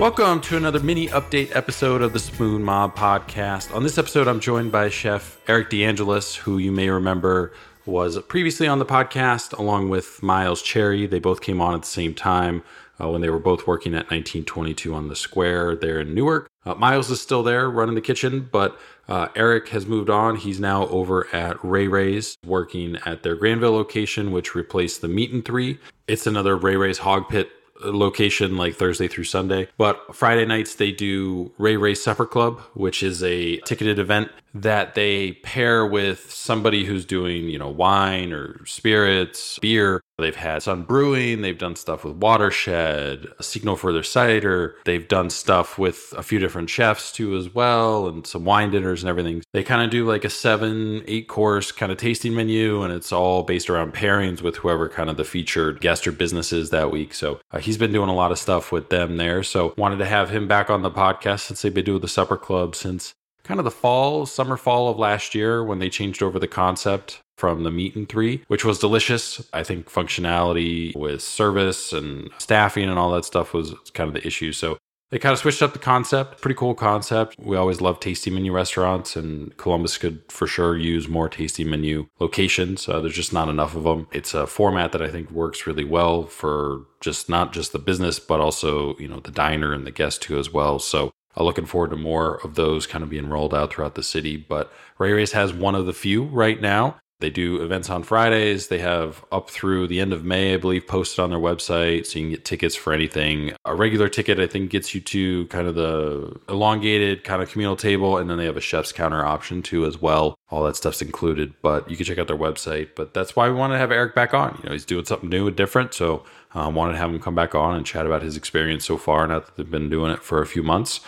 Welcome to another mini update episode of the Spoon Mob podcast. On this episode, I'm joined by Chef Aric DeAngelis, who you may remember was previously on the podcast, along with Miles Cherry. They both came on at the same time uh, when they were both working at 1922 on the square there in Newark. Uh, Miles is still there running the kitchen, but uh, Aric has moved on. He's now over at Ray Ray's, working at their Granville location, which replaced the Meat and Three. It's another Ray Ray's Hog Pit location like Thursday through Sunday. But Friday nights they do Ray Ray Supper Club, which is a ticketed event that they pair with somebody who's doing, you know, wine or spirits, beer. They've had Sun Brewing, they've done stuff with Watershed, Signal for their cider. They've done stuff with a few different chefs too as well, and some wine dinners and everything. They kind of do like a seven, eight course kind of tasting menu, and it's all based around pairings with whoever kind of the featured guest or business is that week. So uh, he's been doing a lot of stuff with them there. So wanted to have him back on the podcast since they've been doing the supper club since kind of the fall, summer fall of last year when they changed over the concept from the meat and three, which was delicious. I think functionality with service and staffing and all that stuff was kind of the issue. So they kind of switched up the concept. Pretty cool concept. We always love tasty menu restaurants, and Columbus could for sure use more tasty menu locations. Uh, there's just not enough of them. It's a format that I think works really well for just not just the business, but also you know the diner and the guest too as well. So uh, looking forward to more of those kind of being rolled out throughout the city. But Ray Ray's has one of the few right now. They do events on Fridays. They have up through the end of May, I believe, posted on their website. So you can get tickets for anything. A regular ticket, I think, gets you to kind of the elongated kind of communal table. And then they have a chef's counter option too, as well. All that stuff's included, but you can check out their website. But that's why we want to have Aric back on. You know, he's doing something new and different. So I um, wanted to have him come back on and chat about his experience so far. Now that they've been doing it for a few months.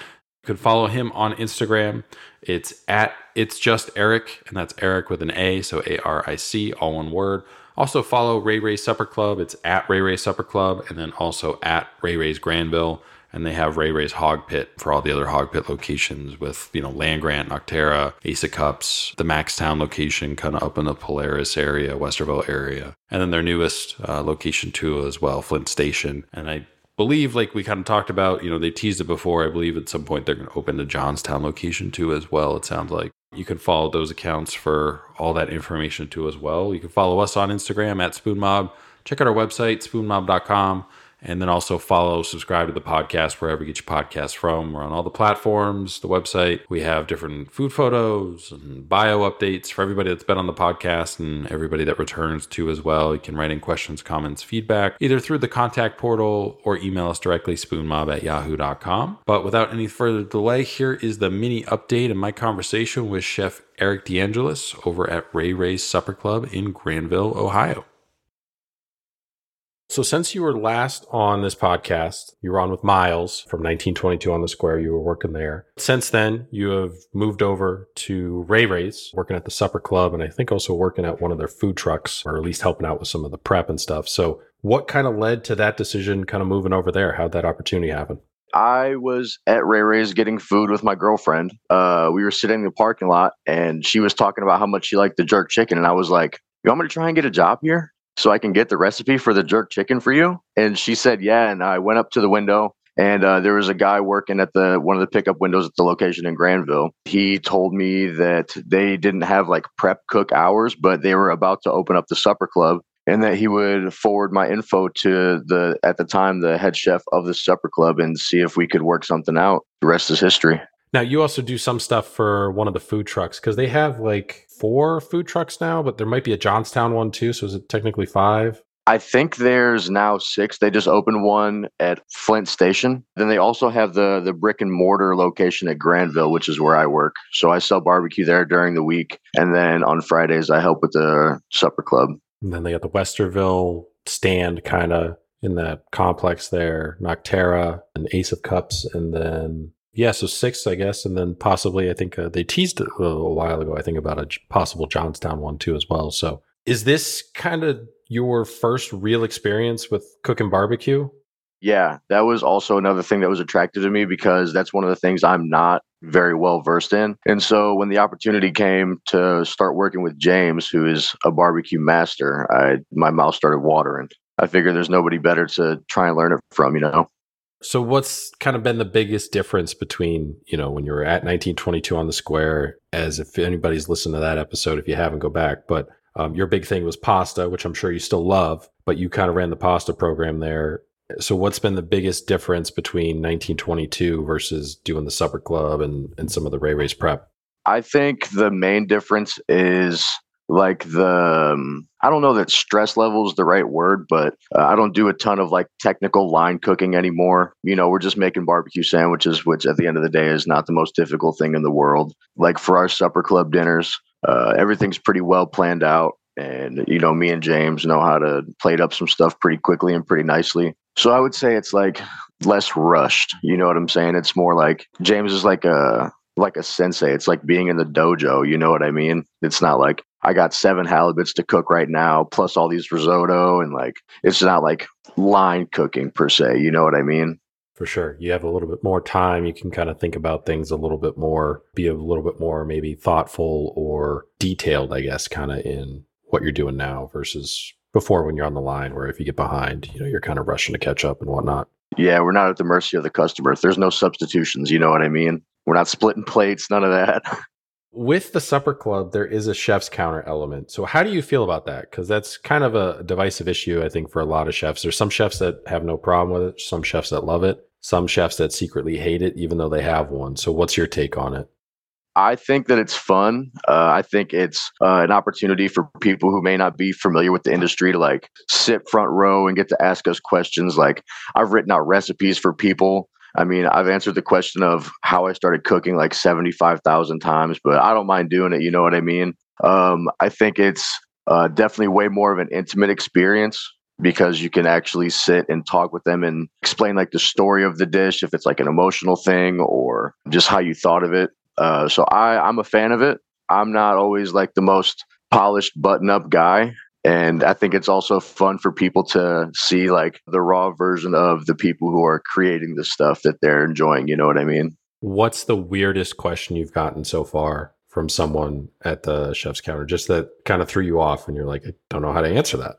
You could follow him on Instagram. It's at it's just Aric, and that's Aric with an A, so A R I C, all one word. Also follow Ray Ray Supper Club. It's at Ray Ray Supper Club, and then also at Ray Ray's Granville. And they have Ray Ray's Hog Pit for all the other Hog Pit locations with, you know, Land Grant, Nocterra, Ace of Cups, the Maxtown location kind of up in the Polaris area, Westerville area. And then their newest uh, location too as well, Flint Station. And I believe, like we kind of talked about, you know, they teased it before. I believe at some point they're going to open the Johnstown location too, as well. It sounds like you can follow those accounts for all that information too, as well. You can follow us on Instagram at Spoon Mob. Check out our website, spoonmob.com. And then also follow, subscribe to the podcast wherever you get your podcasts from. We're on all the platforms, the website. We have different food photos and bio updates for everybody that's been on the podcast and everybody that returns to as well. You can write in questions, comments, feedback, either through the contact portal or email us directly, spoonmob at yahoo.com. But without any further delay, here is the mini update and my conversation with Chef Aric DeAngelis over at Ray Ray's Supper Club in Granville, Ohio. So, since you were last on this podcast, you were on with Miles from 1922 on the Square. You were working there. Since then, you have moved over to Ray Ray's, working at the Supper Club, and I think also working at one of their food trucks, or at least helping out with some of the prep and stuff. So, what kind of led to that decision, kind of moving over there? How'd that opportunity happen? I was at Ray Ray's getting food with my girlfriend. Uh, we were sitting in the parking lot, and she was talking about how much she liked the jerk chicken, and I was like, "You want me to try and get a job here?" So I can get the recipe for the jerk chicken for you? And she said, yeah. And I went up to the window and uh, there was a guy working at the one of the pickup windows at the location in Granville. He told me that they didn't have like prep cook hours, but they were about to open up the supper club and that he would forward my info to the at the time the head chef of the supper club and see if we could work something out. The rest is history. Now you also do some stuff for one of the food trucks because they have like four food trucks now, but there might be a Johnstown one too. So is it technically five? I think there's now six. They just opened one at Flint Station. Then they also have the the brick and mortar location at Granville, which is where I work. So I sell barbecue there during the week, and then on Fridays I help with the supper club. And then they got the Westerville stand kind of in that complex there, Nocterra and Ace of Cups, and then yeah, so six, I guess, and then possibly I think uh, they teased a, a while ago. I think about a possible Johnstown one too as well. So, is this kind of your first real experience with cooking barbecue? Yeah, that was also another thing that was attractive to me because that's one of the things I'm not very well versed in. And so when the opportunity came to start working with James, who is a barbecue master, I my mouth started watering. I figured there's nobody better to try and learn it from, you know. So what's kind of been the biggest difference between, you know, when you were at 1922 on the square, as if anybody's listened to that episode, if you haven't, go back. But um, your big thing was pasta, which I'm sure you still love, but you kind of ran the pasta program there. So what's been the biggest difference between 1922 versus doing the supper club and, and some of the Ray Ray's prep? I think the main difference is like the um, I don't know that stress level is the right word, but uh, I don't do a ton of like technical line cooking anymore. You know, we're just making barbecue sandwiches, which at the end of the day is not the most difficult thing in the world. Like for our supper club dinners, uh, everything's pretty well planned out. And, you know, me and James know how to plate up some stuff pretty quickly and pretty nicely. So I would say it's like less rushed. You know what I'm saying? It's more like James is like a like a sensei. It's like being in the dojo. You know what I mean? It's not like I got seven halibuts to cook right now, plus all these risotto, and like it's not like line cooking per se. You know what I mean? For sure. You have a little bit more time. You can kind of think about things a little bit more, be a little bit more maybe thoughtful or detailed, I guess, kind of in what you're doing now versus before when you're on the line, where if you get behind, you know, you're kind of rushing to catch up and whatnot. Yeah, we're not at the mercy of the customer. There's no substitutions. You know what I mean? We're not splitting plates, none of that. With the supper club, there is a chef's counter element. So, how do you feel about that? Because that's kind of a divisive issue, I think, for a lot of chefs. There's some chefs that have no problem with it, some chefs that love it, some chefs that secretly hate it, even though they have one. So, what's your take on it? I think that it's fun. Uh, I think it's uh, an opportunity for people who may not be familiar with the industry to like sit front row and get to ask us questions. Like I've written out recipes for people I mean, I've answered the question of how I started cooking like 75,000 times, but I don't mind doing it. You know what I mean? Um, I think it's uh, definitely way more of an intimate experience because you can actually sit and talk with them and explain like the story of the dish, if it's like an emotional thing or just how you thought of it. Uh, so I, I'm a fan of it. I'm not always like the most polished button up guy and i think it's also fun for people to see like the raw version of the people who are creating the stuff that they're enjoying you know what i mean? What's the weirdest question you've gotten so far from someone at the chef's counter just that kind of threw you off and you're like i don't know how to answer that.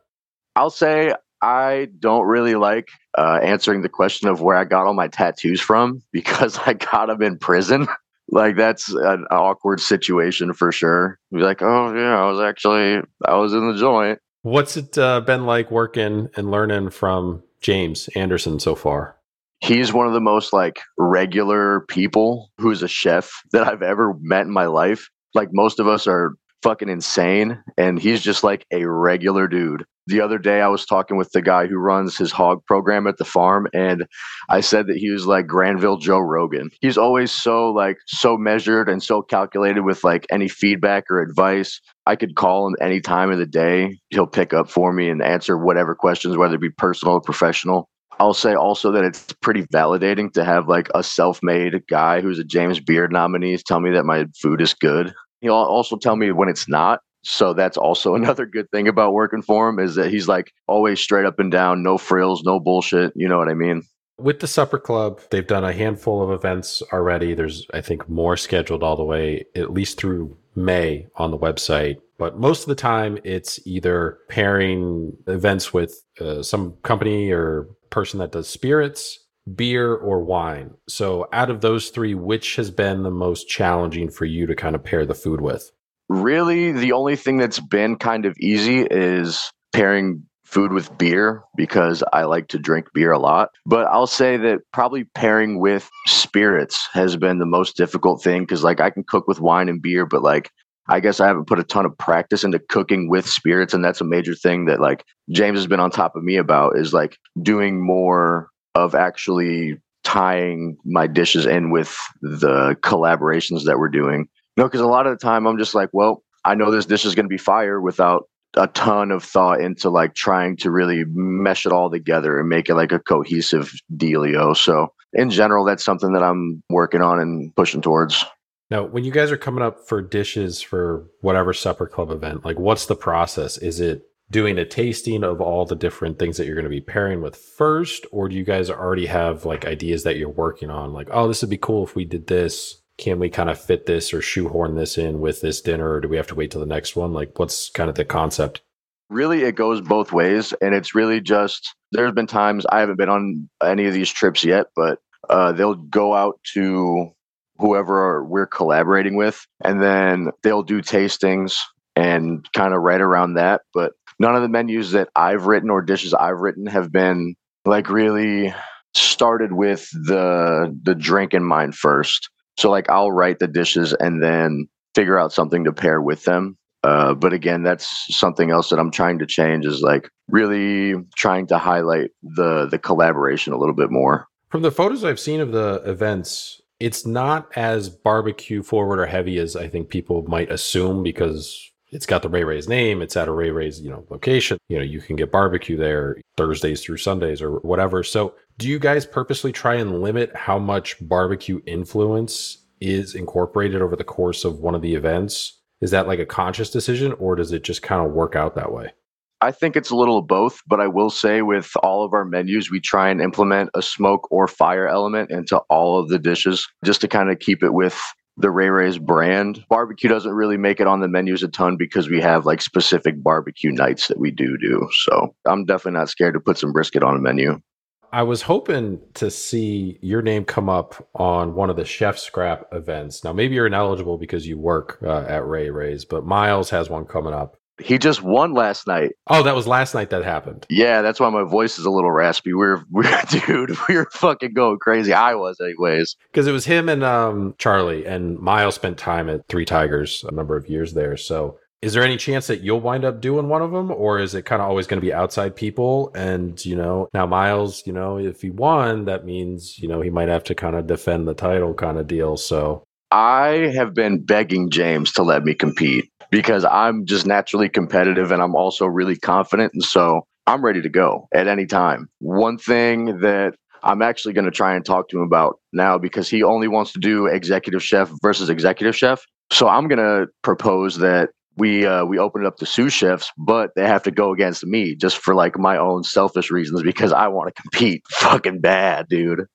I'll say i don't really like uh, answering the question of where i got all my tattoos from because i got them in prison like that's an awkward situation for sure. Be like, oh yeah, I was actually I was in the joint. What's it uh, been like working and learning from James Anderson so far? He's one of the most like regular people who's a chef that I've ever met in my life. Like most of us are fucking insane and he's just like a regular dude the other day I was talking with the guy who runs his hog program at the farm and I said that he was like Granville Joe Rogan. He's always so like so measured and so calculated with like any feedback or advice. I could call him any time of the day. He'll pick up for me and answer whatever questions whether it be personal or professional. I'll say also that it's pretty validating to have like a self-made guy who's a James Beard nominee tell me that my food is good. He'll also tell me when it's not so that's also another good thing about working for him is that he's like always straight up and down, no frills, no bullshit. You know what I mean? With the Supper Club, they've done a handful of events already. There's, I think, more scheduled all the way, at least through May on the website. But most of the time, it's either pairing events with uh, some company or person that does spirits, beer, or wine. So, out of those three, which has been the most challenging for you to kind of pair the food with? Really the only thing that's been kind of easy is pairing food with beer because I like to drink beer a lot. But I'll say that probably pairing with spirits has been the most difficult thing because, like, I can cook with wine and beer, but like, I guess I haven't put a ton of practice into cooking with spirits. And that's a major thing that, like, James has been on top of me about is like doing more of actually tying my dishes in with the collaborations that we're doing no, because a lot of the time I'm just like, well, I know this dish is going to be fire without a ton of thought into like trying to really mesh it all together and make it like a cohesive dealio. So in general, that's something that I'm working on and pushing towards. Now, when you guys are coming up for dishes for whatever supper club event, like what's the process? Is it doing a tasting of all the different things that you're going to be pairing with first, or do you guys already have like ideas that you're working on? Like, oh, this would be cool if we did this can we kind of fit this or shoehorn this in with this dinner or do we have to wait till the next one? Like what's kind of the concept? Really it goes both ways and it's really just there's been times i haven't been on any of these trips yet but uh, they'll go out to whoever we're collaborating with and then they'll do tastings and kind of right around that but none of the menus that i've written or dishes i've written have been like really started with the the drink in mind first so like i'll write the dishes and then figure out something to pair with them uh, but again, that's something else that I'm trying to change is like really trying to highlight the the collaboration a little bit more. From the photos I've seen of the events, it's not as barbecue forward or heavy as I think people might assume because it's got the Ray Ray's name. It's at a Ray Ray's, you know, location. You know, you can get barbecue there Thursdays through Sundays or whatever. So, do you guys purposely try and limit how much barbecue influence is incorporated over the course of one of the events? Is that like a conscious decision or does it just kind of work out that way? I think it's a little of both, but I will say with all of our menus, we try and implement a smoke or fire element into all of the dishes just to kind of keep it with the Ray Ray's brand. Barbecue doesn't really make it on the menus a ton because we have like specific barbecue nights that we do do. So I'm definitely not scared to put some brisket on a menu. I was hoping to see your name come up on one of the Chef Scrap events. Now, maybe you're ineligible because you work uh, at Ray Ray's, but Miles has one coming up. He just won last night. Oh, that was last night that happened. Yeah, that's why my voice is a little raspy. We're, we're dude, we are fucking going crazy. I was, anyways. Because it was him and um, Charlie, and Miles spent time at Three Tigers a number of years there. So is there any chance that you'll wind up doing one of them or is it kind of always going to be outside people and you know now miles you know if he won that means you know he might have to kind of defend the title kind of deal so i have been begging james to let me compete because i'm just naturally competitive and i'm also really confident and so i'm ready to go at any time one thing that I'm actually going to try and talk to him about now because he only wants to do executive chef versus executive chef. So I'm going to propose that we uh, we opened up to sous chefs, but they have to go against me just for like my own selfish reasons because I want to compete fucking bad, dude.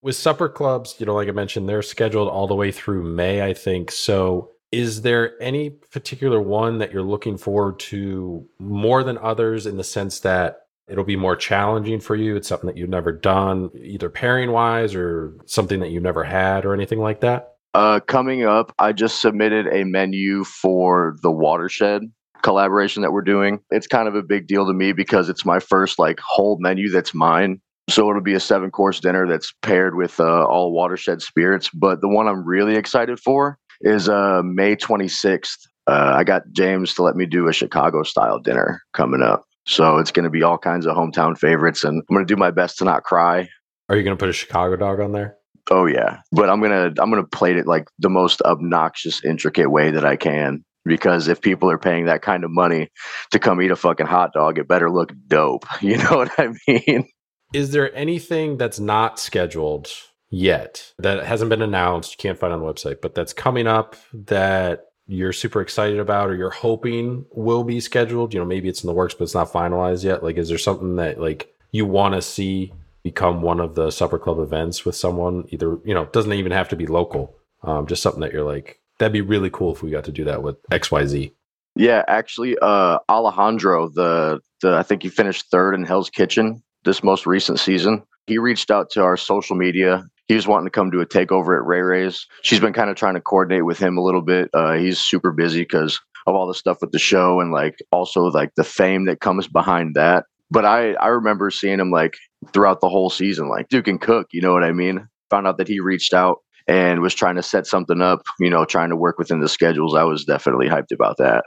With supper clubs, you know, like I mentioned, they're scheduled all the way through May, I think. So is there any particular one that you're looking forward to more than others in the sense that it'll be more challenging for you? It's something that you've never done, either pairing wise or something that you've never had or anything like that? Uh, coming up, I just submitted a menu for the watershed collaboration that we're doing. It's kind of a big deal to me because it's my first like whole menu that's mine. So it'll be a seven course dinner that's paired with uh, all watershed spirits. But the one I'm really excited for is uh, May 26th. Uh, I got James to let me do a Chicago style dinner coming up. So it's going to be all kinds of hometown favorites, and I'm going to do my best to not cry. Are you going to put a Chicago dog on there? Oh yeah, but I'm gonna I'm gonna plate it like the most obnoxious, intricate way that I can. Because if people are paying that kind of money to come eat a fucking hot dog, it better look dope. You know what I mean? Is there anything that's not scheduled yet that hasn't been announced? You can't find on the website, but that's coming up that you're super excited about or you're hoping will be scheduled? You know, maybe it's in the works, but it's not finalized yet. Like, is there something that like you want to see become one of the supper club events with someone either you know doesn't even have to be local um, just something that you're like that'd be really cool if we got to do that with xyz yeah actually uh alejandro the the i think he finished third in hell's kitchen this most recent season. He reached out to our social media. He was wanting to come to a takeover at ray ray's. She's been kind of trying to coordinate with him a little bit. Uh, he's super busy because of all the stuff with the show and like also like the fame that comes behind that but I I remember seeing him like throughout the whole season, like Duke and Cook. You know what I mean? Found out that he reached out and was trying to set something up. You know, trying to work within the schedules. I was definitely hyped about that.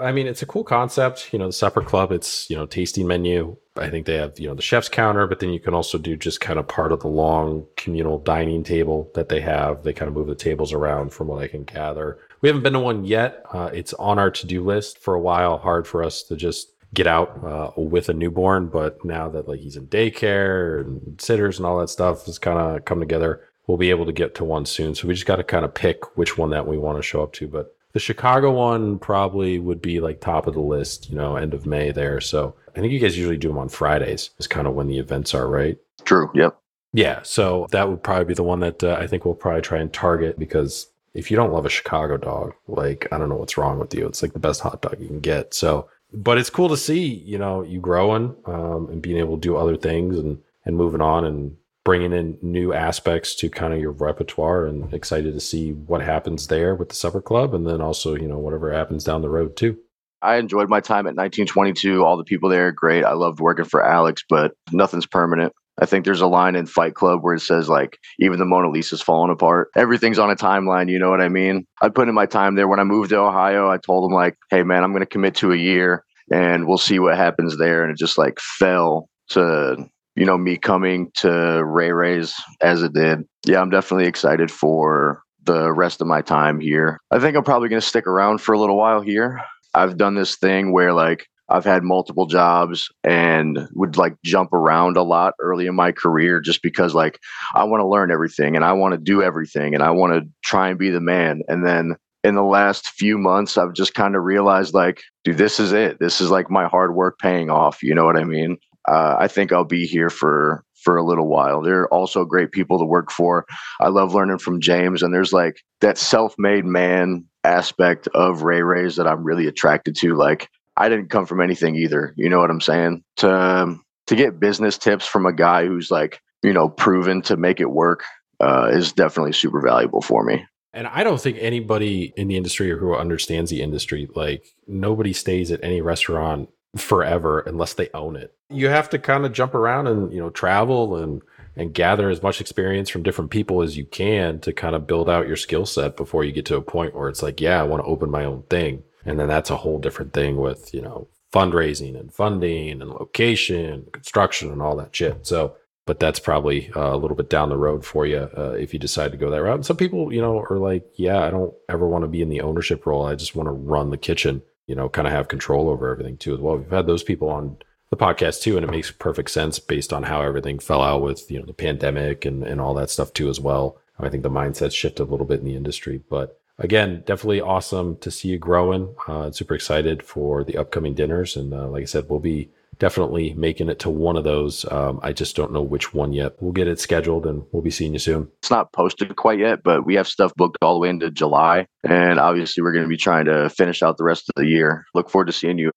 I mean, it's a cool concept. You know, the supper club. It's you know tasting menu. I think they have you know the chef's counter, but then you can also do just kind of part of the long communal dining table that they have. They kind of move the tables around, from what I can gather. We haven't been to one yet. Uh, it's on our to do list for a while. Hard for us to just get out uh, with a newborn, but now that like he's in daycare and sitters and all that stuff has kind of come together, we'll be able to get to one soon. So we just got to kind of pick which one that we want to show up to. But the Chicago one probably would be like top of the list, you know, end of May there. So I think you guys usually do them on Fridays. Is kind of when the events are, right? True. Yep. Yeah. So that would probably be the one that uh, I think we'll probably try and target because if you don't love a Chicago dog, like I don't know what's wrong with you. It's like the best hot dog you can get. So but it's cool to see, you know, you growing um, and being able to do other things and and moving on and bringing in new aspects to kind of your repertoire and excited to see what happens there with the supper club and then also you know whatever happens down the road too I enjoyed my time at 1922. All the people there are great. I loved working for Alex, but nothing's permanent. I think there's a line in Fight Club where it says like even the Mona Lisa's falling apart. Everything's on a timeline, you know what I mean? I put in my time there when I moved to Ohio. I told them like, "Hey man, I'm going to commit to a year and we'll see what happens there." And it just like fell to you know, me coming to Ray Ray's as it did. Yeah, I'm definitely excited for the rest of my time here. I think I'm probably going to stick around for a little while here. I've done this thing where like I've had multiple jobs and would like jump around a lot early in my career just because like I want to learn everything and I want to do everything and I want to try and be the man. And then in the last few months, I've just kind of realized like, dude, this is it. This is like my hard work paying off. You know what I mean? uh, I think I'll be here for for a little while. They're also great people to work for. I love learning from James, and there's like that self-made man aspect of Ray Ray's that I'm really attracted to. Like I didn't come from anything either. You know what I'm saying? To um, to get business tips from a guy who's like you know proven to make it work uh, is definitely super valuable for me. And I don't think anybody in the industry or who understands the industry, like nobody stays at any restaurant forever unless they own it. You have to kind of jump around and, you know, travel and and gather as much experience from different people as you can to kind of build out your skill set before you get to a point where it's like, yeah, I want to open my own thing. And then that's a whole different thing with, you know, fundraising and funding and location, construction and all that shit. So, but that's probably uh, a little bit down the road for you uh, if you decide to go that route. And some people, you know, are like, yeah, I don't ever want to be in the ownership role. I just want to run the kitchen you know, kind of have control over everything too as well. We've had those people on the podcast too, and it makes perfect sense based on how everything fell out with, you know, the pandemic and, and all that stuff too as well. I think the mindset shifted a little bit in the industry. But again, definitely awesome to see you growing. Uh, super excited for the upcoming dinners. And uh, like I said, we'll be definitely making it to one of those. Um, I just don't know which one yet. We'll get it scheduled and we'll be seeing you soon. It's not posted quite yet, but we have stuff booked all the way into July. And obviously, we're going to be trying to finish out the rest of the year. Look forward to seeing you.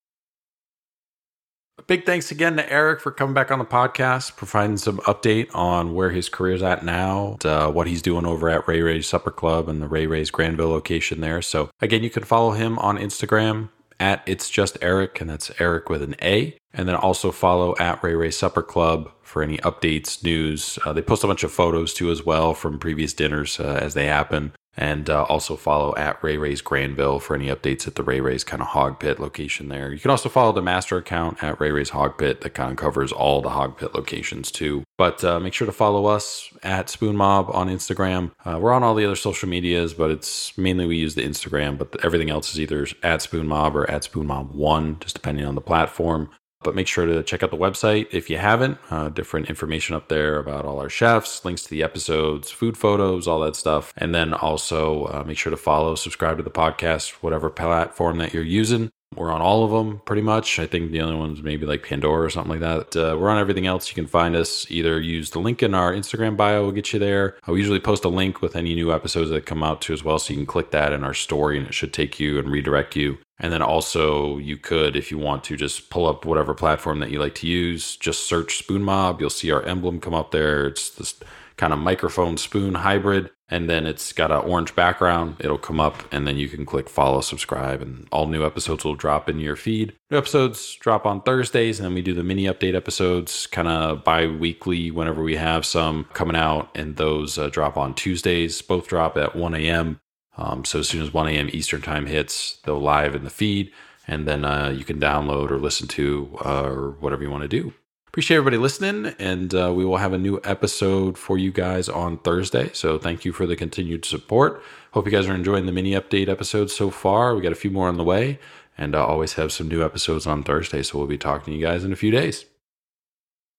Big thanks again to Aric for coming back on the podcast, providing some update on where his career's at now, uh, what he's doing over at Ray Ray's Supper Club and the Ray Ray's Granville location there. So, again, you can follow him on Instagram at It's Just Aric, and that's Aric with an A. And then also follow at Ray Ray Supper Club for any updates, news. Uh, they post a bunch of photos too as well from previous dinners uh, as they happen. And uh, also follow at Ray Ray's Granville for any updates at the Ray Ray's kind of hog pit location there. You can also follow the master account at Ray Ray's Hog Pit that kind of covers all the hog pit locations too. But uh, make sure to follow us at Spoon Mob on Instagram. Uh, we're on all the other social medias, but it's mainly we use the Instagram, but everything else is either at Spoon Mob or at Spoon Mob 1, just depending on the platform. But make sure to check out the website if you haven't. Uh, different information up there about all our chefs, links to the episodes, food photos, all that stuff. And then also uh, make sure to follow, subscribe to the podcast, whatever platform that you're using. We're on all of them pretty much. I think the only ones maybe like Pandora or something like that. Uh, we're on everything else. You can find us either use the link in our Instagram bio, we'll get you there. I usually post a link with any new episodes that come out too as well. So you can click that in our story and it should take you and redirect you. And then also you could, if you want to, just pull up whatever platform that you like to use. Just search Spoon Mob. You'll see our emblem come up there. It's this kind of microphone spoon hybrid and then it's got an orange background. It'll come up, and then you can click follow, subscribe, and all new episodes will drop in your feed. New episodes drop on Thursdays, and then we do the mini update episodes kind of bi weekly whenever we have some coming out, and those uh, drop on Tuesdays. Both drop at 1 a.m. Um, so as soon as 1 a.m. Eastern time hits, they'll live in the feed, and then uh, you can download or listen to uh, or whatever you want to do. Appreciate everybody listening, and uh, we will have a new episode for you guys on Thursday. So thank you for the continued support. Hope you guys are enjoying the mini update episodes so far. We got a few more on the way, and I always have some new episodes on Thursday. So we'll be talking to you guys in a few days.